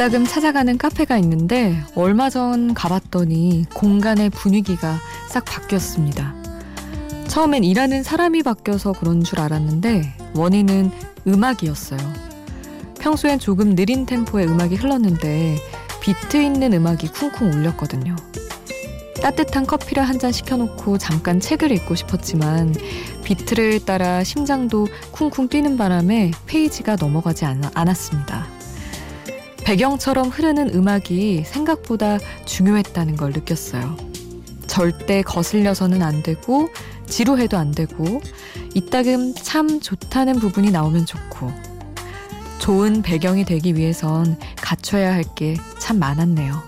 이따금 찾아가는 카페가 있는데 얼마 전 가봤더니 공간의 분위기가 싹 바뀌었습니다. 처음엔 일하는 사람이 바뀌어서 그런 줄 알았는데 원인은 음악이었어요. 평소엔 조금 느린 템포의 음악이 흘렀는데 비트 있는 음악이 쿵쿵 울렸거든요. 따뜻한 커피를 한 잔 시켜놓고 잠깐 책을 읽고 싶었지만 비트를 따라 심장도 쿵쿵 뛰는 바람에 페이지가 넘어가지 않, 않았습니다. 배경처럼 흐르는 음악이 생각보다 중요했다는 걸 느꼈어요. 절대 거슬려서는 안 되고 지루해도 안 되고 이따금 참 좋다는 부분이 나오면 좋고 좋은 배경이 되기 위해선 갖춰야 할 게 참 많았네요.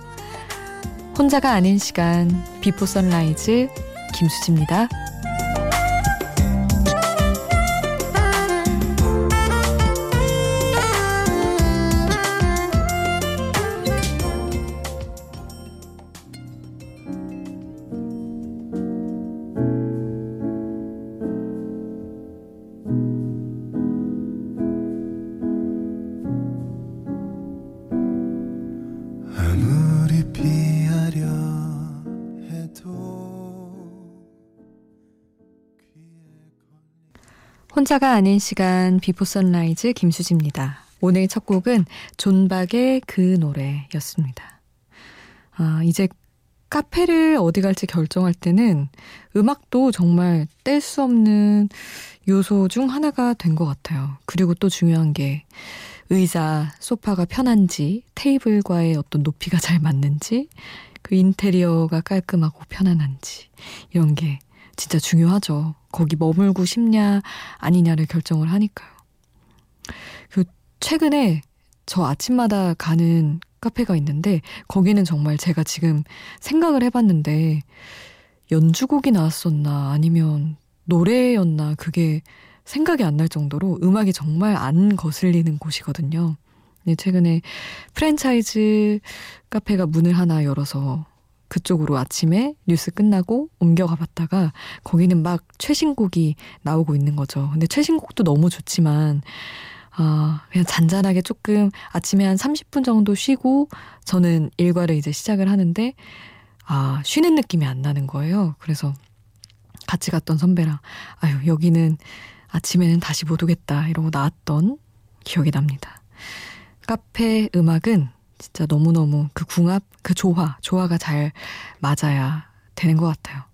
혼자가 아닌 시간 Before Sunrise 김수지입니다. 혼자가 아닌 시간 Before Sunrise 김수지입니다. 오늘 첫 곡은 존박의 그 노래였습니다. 아, 이제 카페를 어디 갈지 결정할 때는 음악도 정말 뗄 수 없는 요소 중 하나가 된 것 같아요. 그리고 또 중요한 게 의자, 소파가 편한지, 테이블과의 어떤 높이가 잘 맞는지, 그 인테리어가 깔끔하고 편안한지, 이런 게 진짜 중요하죠. 거기 머물고 싶냐 아니냐를 결정을 하니까요. 그 최근에 저 아침마다 가는 카페가 있는데 거기는 정말 제가 지금 생각을 해봤는데 연주곡이 나왔었나 아니면 노래였나 그게 생각이 안 날 정도로 음악이 정말 안 거슬리는 곳이거든요. 네, 최근에 프랜차이즈 카페가 문을 하나 열어서 그쪽으로 아침에 뉴스 끝나고 옮겨가 봤다가 거기는 막 최신곡이 나오고 있는 거죠. 근데 최신곡도 너무 좋지만 아, 그냥 잔잔하게 조금 아침에 한 30분 정도 쉬고 저는 일과를 이제 시작을 하는데 아, 쉬는 느낌이 안 나는 거예요. 그래서 같이 갔던 선배랑 아유, 여기는 아침에는 다시 못 오겠다 이러고 나왔던 기억이 납니다. 카페 음악은 진짜 너무너무 그 궁합, 그 조화, 조화가 잘 맞아야 되는 것 같아요.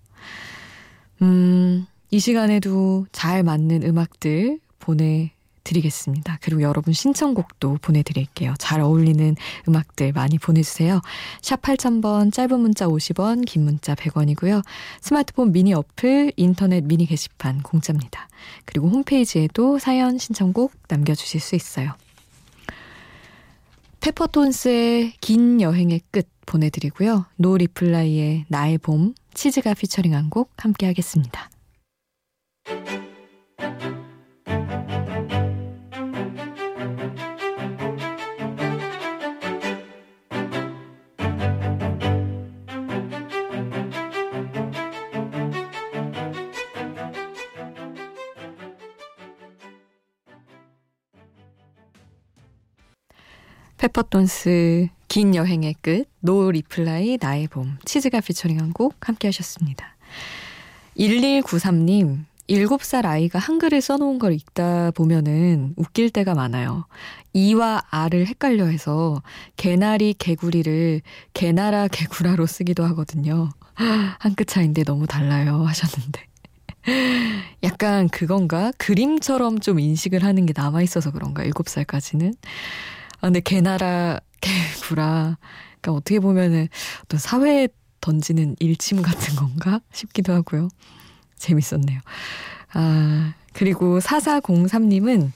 음, 이 시간에도 잘 맞는 음악들 보내드리겠습니다. 그리고 여러분 신청곡도 보내드릴게요. 잘 어울리는 음악들 많이 보내주세요. 샵 8000번, 짧은 문자 50원, 긴 문자 100원이고요. 스마트폰 미니 어플, 인터넷 미니 게시판 공짜입니다. 그리고 홈페이지에도 사연 신청곡 남겨주실 수 있어요. Peppertones의 긴 여행의 끝 보내드리고요. no reply의 나의 봄, 치즈가 피처링한 곡 함께 하겠습니다. Peppertones 긴 여행의 끝, no reply 나의 봄, 치즈가 피처링한 곡 함께 하셨습니다. 1193님, 7살 아이가 한글을 써놓은 걸 읽다 보면은 웃길 때가 많아요. 이와 아를 헷갈려 해서 개나리 개구리를 개나라 개구라로 쓰기도 하거든요. 한 끗 차인데 너무 달라요 하셨는데. 약간 그건가? 그림처럼 좀 인식을 하는 게 남아있어서 그런가? 7살까지는. 아, 근데 개나라, 개구라. 그러니까 어떻게 보면은 어떤 사회에 던지는 일침 같은 건가 싶기도 하고요. 재밌었네요. 아, 그리고 4403님은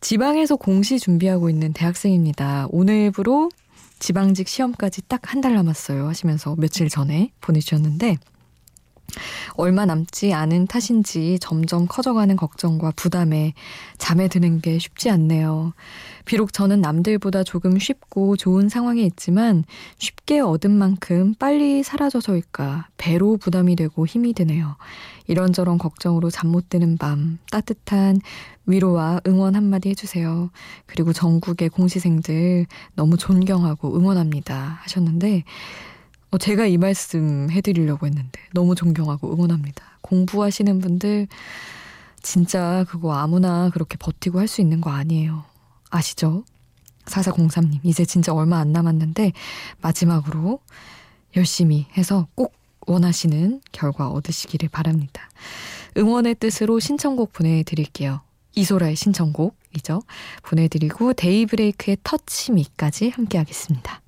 지방에서 공시 준비하고 있는 대학생입니다. 오늘부로 지방직 시험까지 딱 한 달 남았어요. 하시면서 며칠 전에 보내주셨는데, 얼마 남지 않은 탓인지 점점 커져가는 걱정과 부담에 잠에 드는 게 쉽지 않네요. 비록 저는 남들보다 조금 쉽고 좋은 상황에 있지만 쉽게 얻은 만큼 빨리 사라져서일까 배로 부담이 되고 힘이 드네요. 이런저런 걱정으로 잠 못 드는 밤 따뜻한 위로와 응원 한마디 해주세요. 그리고 전국의 공시생들 너무 존경하고 응원합니다 하셨는데 어, 제가 이 말씀 해드리려고 했는데 너무 존경하고 응원합니다. 공부하시는 분들 진짜 그거 아무나 그렇게 버티고 할 수 있는 거 아니에요. 아시죠? 4403님, 이제 진짜 얼마 안 남았는데 마지막으로 열심히 해서 꼭 원하시는 결과 얻으시기를 바랍니다. 응원의 뜻으로 신청곡 보내드릴게요. 이소라의 신청곡이죠. 보내드리고 데이브레이크의 터치미까지 함께 하겠습니다.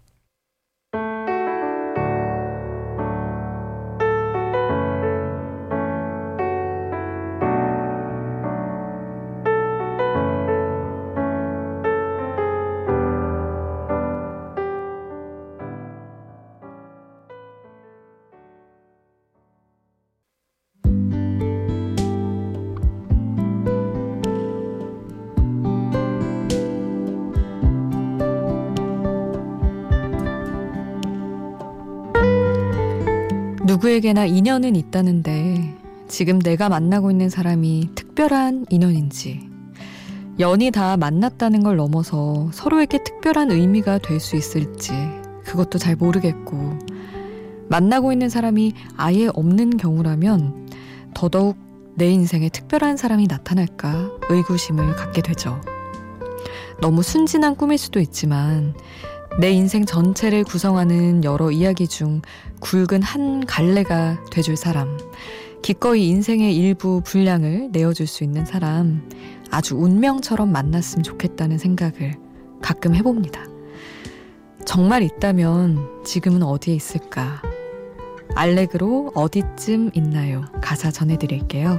누구에게나 인연은 있다는데 지금 내가 만나고 있는 사람이 특별한 인연인지 연이 다 만났다는 걸 넘어서 서로에게 특별한 의미가 될 수 있을지 그것도 잘 모르겠고 만나고 있는 사람이 아예 없는 경우라면 더더욱 내 인생에 특별한 사람이 나타날까 의구심을 갖게 되죠. 너무 순진한 꿈일 수도 있지만 내 인생 전체를 구성하는 여러 이야기 중 굵은 한 갈래가 돼줄 사람, 기꺼이 인생의 일부 분량을 내어줄 수 있는 사람, 아주 운명처럼 만났으면 좋겠다는 생각을 가끔 해봅니다. 정말 있다면 지금은 어디에 있을까? 알렉으로 어디쯤 있나요? 가사 전해드릴게요.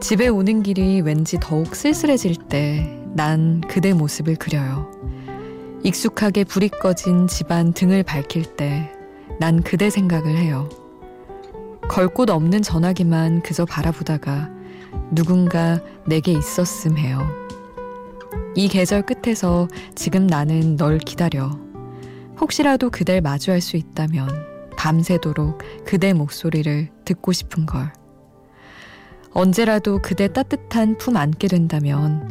집에 오는 길이 왠지 더욱 쓸쓸해질 때 난 그대 모습을 그려요. 익숙하게 불이 꺼진 집안 등을 밝힐 때 난 그대 생각을 해요. 걸 곳 없는 전화기만 그저 바라보다가 누군가 내게 있었음 해요. 이 계절 끝에서 지금 나는 널 기다려. 혹시라도 그댈 마주할 수 있다면 밤새도록 그대 목소리를 듣고 싶은 걸. 언제라도 그대 따뜻한 품 안게 된다면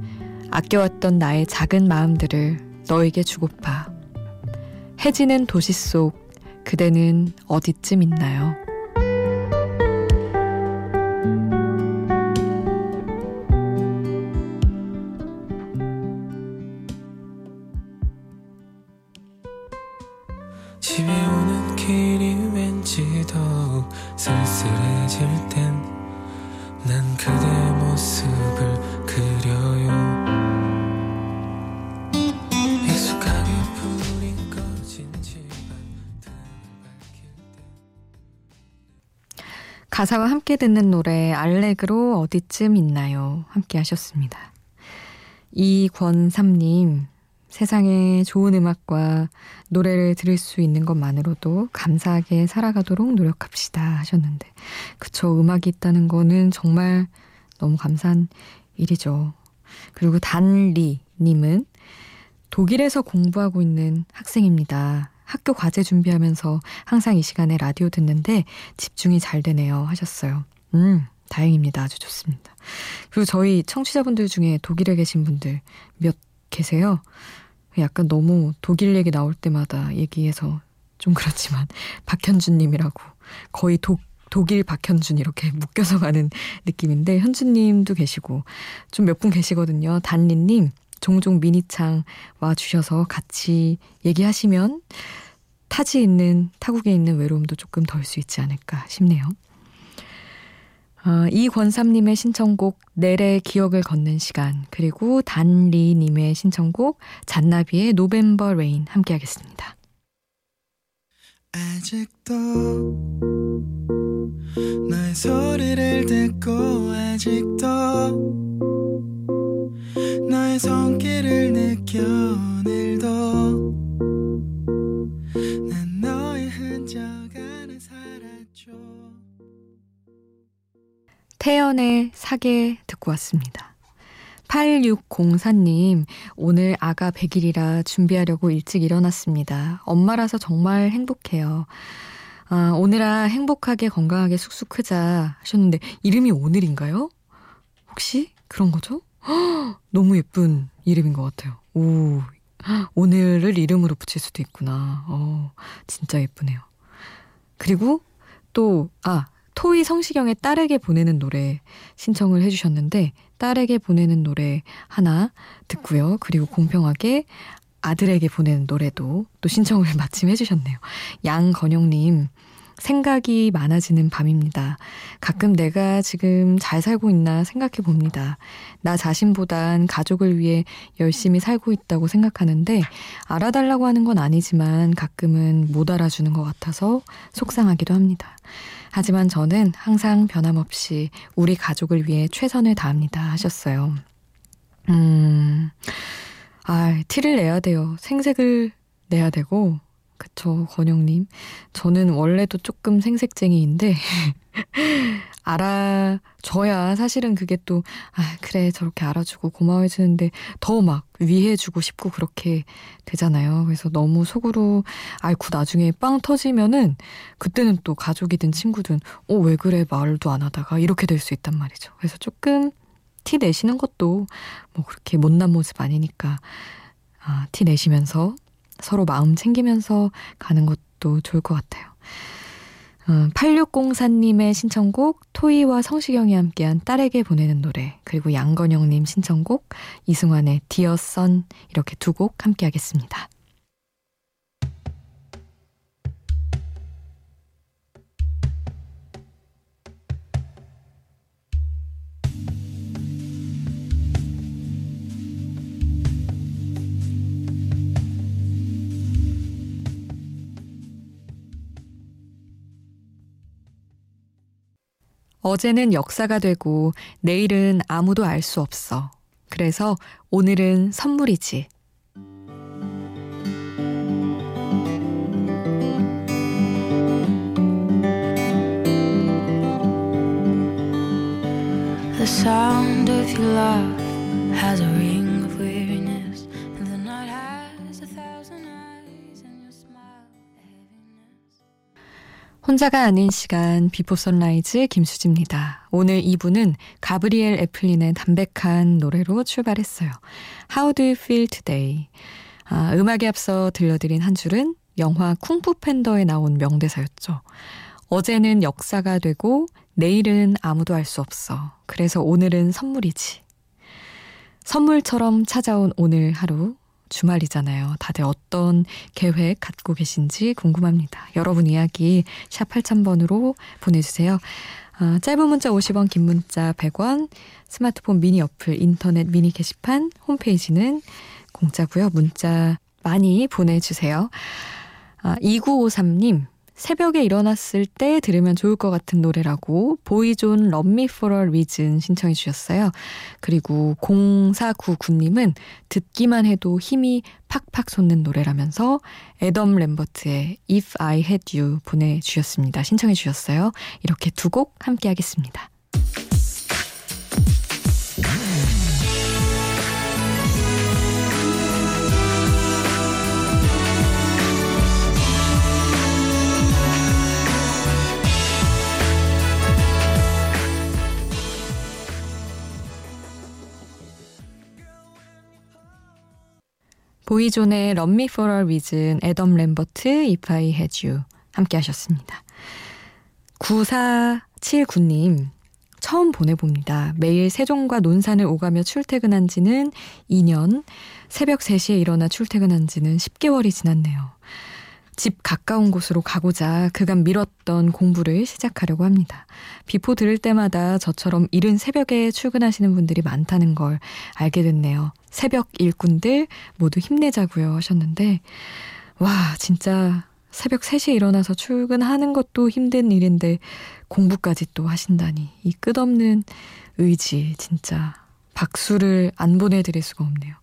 아껴왔던 나의 작은 마음들을 너에게 주고파. 해지는 도시 속 그대는 어디쯤 있나요? 가사와 함께 듣는 노래 알렉으로 어디쯤 있나요? 함께 하셨습니다. 이권삼님 세상에 좋은 음악과 노래를 들을 수 있는 것만으로도 감사하게 살아가도록 노력합시다 하셨는데 그쵸 음악이 있다는 거는 정말 너무 감사한 일이죠. 그리고 단리 님은 독일에서 공부하고 있는 학생입니다. 학교 과제 준비하면서 항상 이 시간에 라디오 듣는데 집중이 잘 되네요 하셨어요. 음, 다행입니다. 아주 좋습니다. 그리고 저희 청취자분들 중에 독일에 계신 분들 몇 계세요. 약간 너무 독일 얘기 나올 때마다 얘기해서 좀 그렇지만 박현준님이라고 거의 독 독일 박현준 이렇게 묶여서 가는 느낌인데 현준님도 계시고 좀 몇 분 계시거든요. 단리님 종종 미니창 와 주셔서 같이 얘기하시면 타지 있는 타국에 있는 외로움도 조금 덜 수 있지 않을까 싶네요. 어, 이권삼님의 신청곡 넬의 기억을 걷는 시간 그리고 단리님의 신청곡 잔나비의 November Rain 함께 하겠습니다. 아직도 너의 소리를 듣고 아직도 태연의 사계 듣고 왔습니다. 8604님, 오늘 아가 100일이라 준비하려고 일찍 일어났습니다. 엄마라서 정말 행복해요. 아, 오늘아 행복하게 건강하게 쑥쑥 크자 하셨는데, 이름이 오늘인가요? 혹시 그런 거죠? 허, 너무 예쁜 이름인 것 같아요. 오, 오늘을 이름으로 붙일 수도 있구나. 어, 진짜 예쁘네요. 그리고 또, 아, 토이 성시경의 딸에게 보내는 노래 신청을 해주셨는데, 딸에게 보내는 노래 하나 듣고요. 그리고 공평하게 아들에게 보내는 노래도 또 신청을 마침 해주셨네요. 양건영님, 생각이 많아지는 밤입니다. 가끔 내가 지금 잘 살고 있나 생각해 봅니다. 나 자신보단 가족을 위해 열심히 살고 있다고 생각하는데 알아달라고 하는 건 아니지만 가끔은 못 알아주는 것 같아서 속상하기도 합니다. 하지만 저는 항상 변함없이 우리 가족을 위해 최선을 다합니다. 하셨어요. 음, 아, 티를 내야 돼요. 생색을 내야 되고, 그쵸, 건영님. 저는 원래도 조금 생색쟁이인데, 알아줘야 사실은 그게 또, 아, 그래, 저렇게 알아주고 고마워해주는데 더 막 위해주고 싶고 그렇게 되잖아요. 그래서 너무 속으로 앓고 나중에 빵 터지면은 그때는 또 가족이든 친구든, 어, 왜 그래, 말도 안 하다가 이렇게 될 수 있단 말이죠. 그래서 조금 티 내시는 것도 뭐 그렇게 못난 모습 아니니까, 아, 티 내시면서 서로 마음 챙기면서 가는 것도 좋을 것 같아요. 8604님의 어, 신청곡 토이와 성시경이 함께한 딸에게 보내는 노래 그리고 양건영님 신청곡 이승환의 디어 선 이렇게 두 곡 함께 하겠습니다. 어제는 역사가 되고 내일은 아무도 알 수 없어. 그래서 오늘은 선물이지. The sound of your love has a ring. 혼자가 아닌 시간 Before Sunrise 김수지입니다. 오늘 2부는 가브리엘 애플린의 담백한 노래로 출발했어요. How do you feel today? 아, 음악에 앞서 들려드린 한 줄은 영화 쿵푸 팬더에 나온 명대사였죠. 어제는 역사가 되고 내일은 아무도 알 수 없어. 그래서 오늘은 선물이지. 선물처럼 찾아온 오늘 하루 주말이잖아요. 다들 어떤 계획 갖고 계신지 궁금합니다. 여러분 이야기 샵 8000번으로 보내주세요. 아, 짧은 문자 50원, 긴 문자 100원, 스마트폰 미니 어플, 인터넷 미니 게시판, 홈페이지는 공짜고요. 문자 많이 보내주세요. 아, 2953님, 새벽에 일어났을 때 들으면 좋을 것 같은 노래라고 Boyzone Love Me For A Reason 신청해 주셨어요. 그리고 0499님은 듣기만 해도 힘이 팍팍 솟는 노래라면서 애덤 램버트의 If I Had You 보내주셨습니다. 신청해 주셨어요. 이렇게 두 곡 함께 하겠습니다. Boyzone의 For A Reason, 애덤 램버트, Had You 함께 하셨습니다. 9479님 처음 보내봅니다. 매일 세종과 논산을 오가며 출퇴근한 지는 2년, 새벽 3시에 일어나 출퇴근한 지는 10개월이 지났네요. 집 가까운 곳으로 가고자 그간 미뤘던 공부를 시작하려고 합니다. Before 들을 때마다 저처럼 이른 새벽에 출근하시는 분들이 많다는 걸 알게 됐네요. 새벽 일꾼들 모두 힘내자고요 하셨는데 와 진짜 새벽 3시에 일어나서 출근하는 것도 힘든 일인데 공부까지 또 하신다니 이 끝없는 의지 진짜 박수를 안 보내드릴 수가 없네요.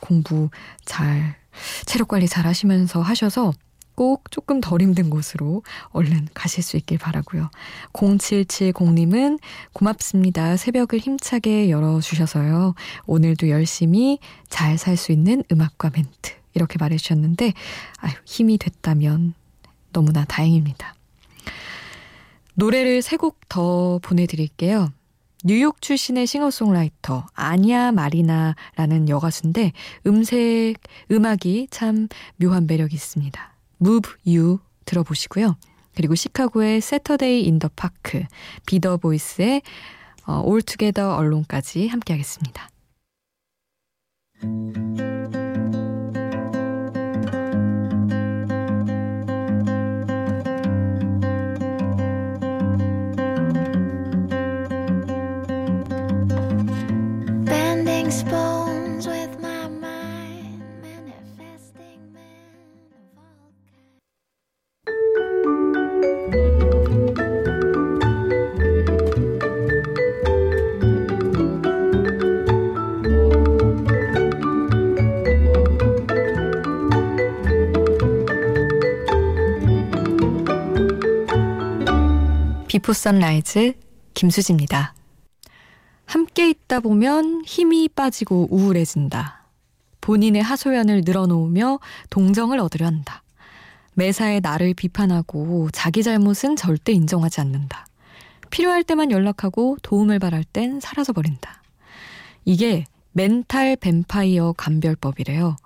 공부 잘 체력 관리 잘 하시면서 하셔서 꼭 조금 덜 힘든 곳으로 얼른 가실 수 있길 바라고요. 0770님은 고맙습니다. 새벽을 힘차게 열어주셔서요. 오늘도 열심히 잘 살 수 있는 음악과 멘트 이렇게 말해주셨는데 아유 힘이 됐다면 너무나 다행입니다. 노래를 세 곡 더 보내드릴게요. 뉴욕 출신의 싱어송라이터 아니아 마리나라는 여가수인데 음색 음악이 참 묘한 매력이 있습니다. Move You 들어보시고요. 그리고 시카고의 Saturday in the Park, 비더 보이스의 All Together Alone까지 함께 하겠습니다. Before Sunrise 김수지입니다. 함께 있다 보면 힘이 빠지고 우울해진다. 본인의 하소연을 늘어놓으며 동정을 얻으려 한다. 매사에 나를 비판하고 자기 잘못은 절대 인정하지 않는다. 필요할 때만 연락하고 도움을 바랄 땐 사라져버린다. 이게 멘탈 뱀파이어 감별법이래요.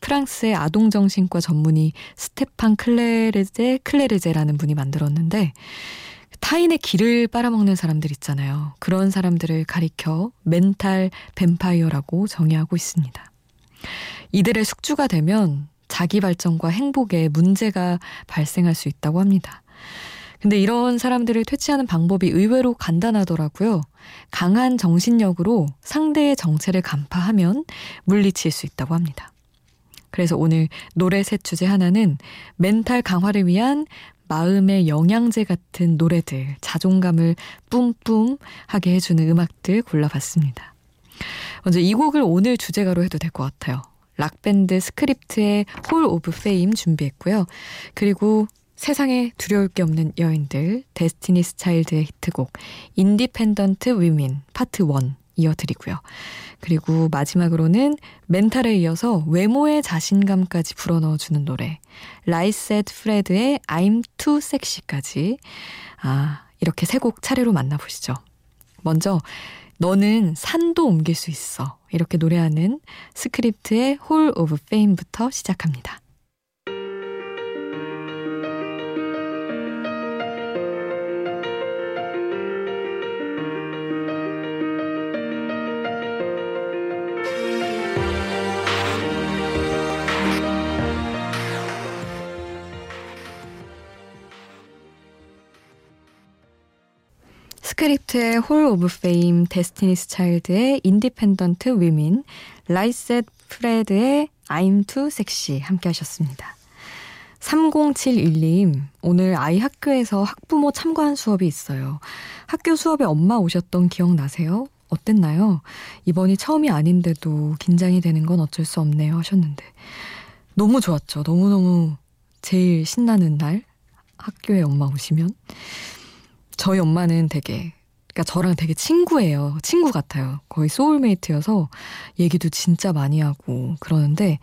프랑스의 아동정신과 전문의 스테판 클레르제 클레르제라는 분이 만들었는데 타인의 길을 빨아먹는 사람들 있잖아요. 그런 사람들을 가리켜 멘탈 뱀파이어라고 정의하고 있습니다. 이들의 숙주가 되면 자기 발전과 행복에 문제가 발생할 수 있다고 합니다. 근데 이런 사람들을 퇴치하는 방법이 의외로 간단하더라고요. 강한 정신력으로 상대의 정체를 간파하면 물리칠 수 있다고 합니다. 그래서 오늘 노래 셋 주제 하나는 멘탈 강화를 위한 마음의 영양제 같은 노래들, 자존감을 뿜뿜 하게 해주는 음악들 골라봤습니다. 먼저 이 곡을 오늘 주제가로 해도 될 것 같아요. 락밴드 Script의 Hall of Fame 준비했고요. 그리고 세상에 두려울 게 없는 여인들 Destiny's Child의 히트곡 Independent Women Part 1 이어드리고요. 그리고 마지막으로는 멘탈에 이어서 외모의 자신감까지 불어넣어주는 노래 Right Said Fred의 I'm Too Sexy까지 아 이렇게 세 곡 차례로 만나보시죠. 먼저 너는 산도 옮길 수 있어 이렇게 노래하는 Script의 Hall of Fame부터 시작합니다. Script의 Hall of Fame, Destiny's Child의 Independent Women, Right Said Fred의 I'm too sexy 함께 하셨습니다. 3071님, 오늘 아이 학교에서 학부모 참관 수업이 있어요. 학교 수업에 엄마 오셨던 기억 나세요? 어땠나요? 이번이 처음이 아닌데도 긴장이 되는 건 어쩔 수 없네요 하셨는데. 너무 좋았죠. 너무너무 제일 신나는 날? 학교에 엄마 오시면. 저희 엄마는 되게 그러니까 저랑 되게 친구예요. 친구 같아요. 거의 소울메이트여서 얘기도 진짜 많이 하고 그러는데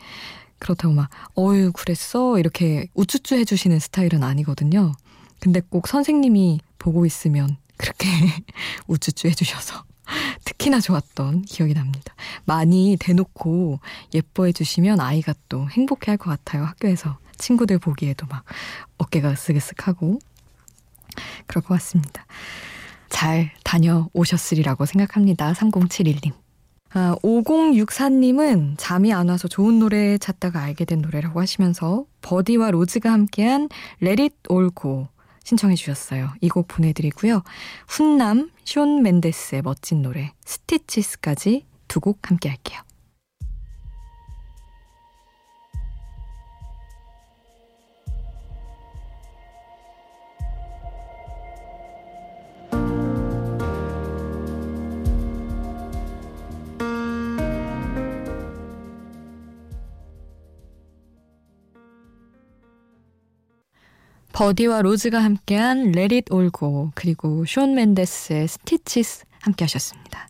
그렇다고 막 어유 그랬어 이렇게 우쭈쭈 해주시는 스타일은 아니거든요. 근데 꼭 선생님이 보고 있으면 그렇게 우쭈쭈 해주셔서 특히나 좋았던 기억이 납니다. 많이 대놓고 예뻐해 주시면 아이가 또 행복해 할 것 같아요. 학교에서 친구들 보기에도 막 어깨가 으쓱으쓱하고 그럴 것 같습니다. 잘 다녀오셨으리라고 생각합니다. 3071님. 아, 5064님은 잠이 안 와서 좋은 노래 찾다가 알게 된 노래라고 하시면서 버디와 로즈가 함께한 All Go 신청해 주셨어요. 이 곡 보내드리고요. 훈남 쇼 맨데스의 멋진 노래 스티치스까지 두 곡 함께 할게요. 버디와 로즈가 함께한 All Go 그리고 숀 멘데스의 Stitches 함께 하셨습니다.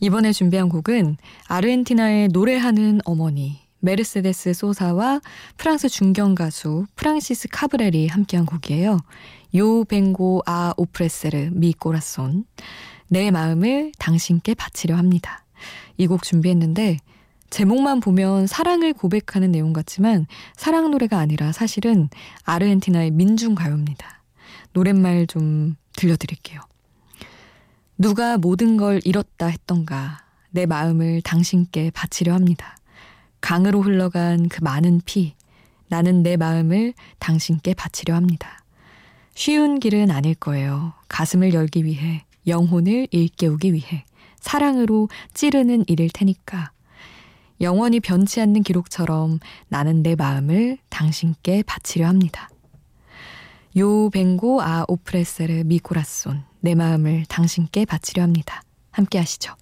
이번에 준비한 곡은 아르헨티나의 노래하는 어머니 메르세데스 소사와 프랑스 중견 가수 프랑시스 카브렐이 함께한 곡이에요. Yo vengo a ofrecer mi corazón 내 마음을 당신께 바치려 합니다. 이 곡 준비했는데 제목만 보면 사랑을 고백하는 내용 같지만 사랑 노래가 아니라 사실은 아르헨티나의 민중 가요입니다. 노랫말 좀 들려드릴게요. 누가 모든 걸 잃었다 했던가 내 마음을 당신께 바치려 합니다. 강으로 흘러간 그 많은 피 나는 내 마음을 당신께 바치려 합니다. 쉬운 길은 아닐 거예요. 가슴을 열기 위해 영혼을 일깨우기 위해 사랑으로 찌르는 일일 테니까 영원히 변치 않는 기록처럼 나는 내 마음을 당신께 바치려 합니다. 요 뱅고 아 오프레세르 미코라손 내 마음을 당신께 바치려 합니다. 함께 하시죠.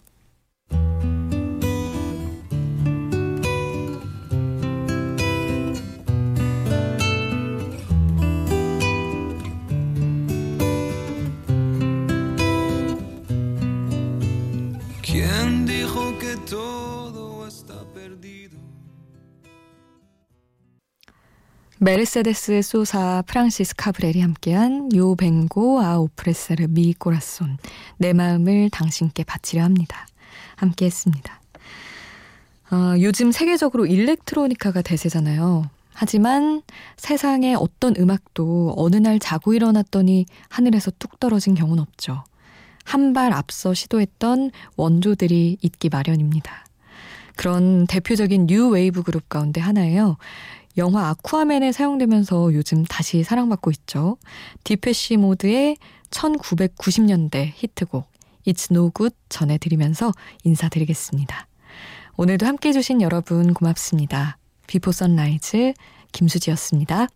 메르세데스 소사 프랑시스 카브렐이 함께한 요 뱅고 아 오프레세르 미 꼬라손 내 마음을 당신께 바치려 합니다. 함께 했습니다. 어, 요즘 세계적으로 일렉트로니카가 대세잖아요. 하지만 세상의 어떤 음악도 어느 날 자고 일어났더니 하늘에서 뚝 떨어진 경우는 없죠. 한 발 앞서 시도했던 원조들이 있기 마련입니다. 그런 대표적인 뉴 웨이브 그룹 가운데 하나예요. 영화 아쿠아맨에 사용되면서 요즘 다시 사랑받고 있죠. Depeche Mode의 1990년대 히트곡 It's No Good 전해드리면서 인사드리겠습니다. 오늘도 함께 해주신 여러분 고맙습니다. Before Sunrise 김수지였습니다.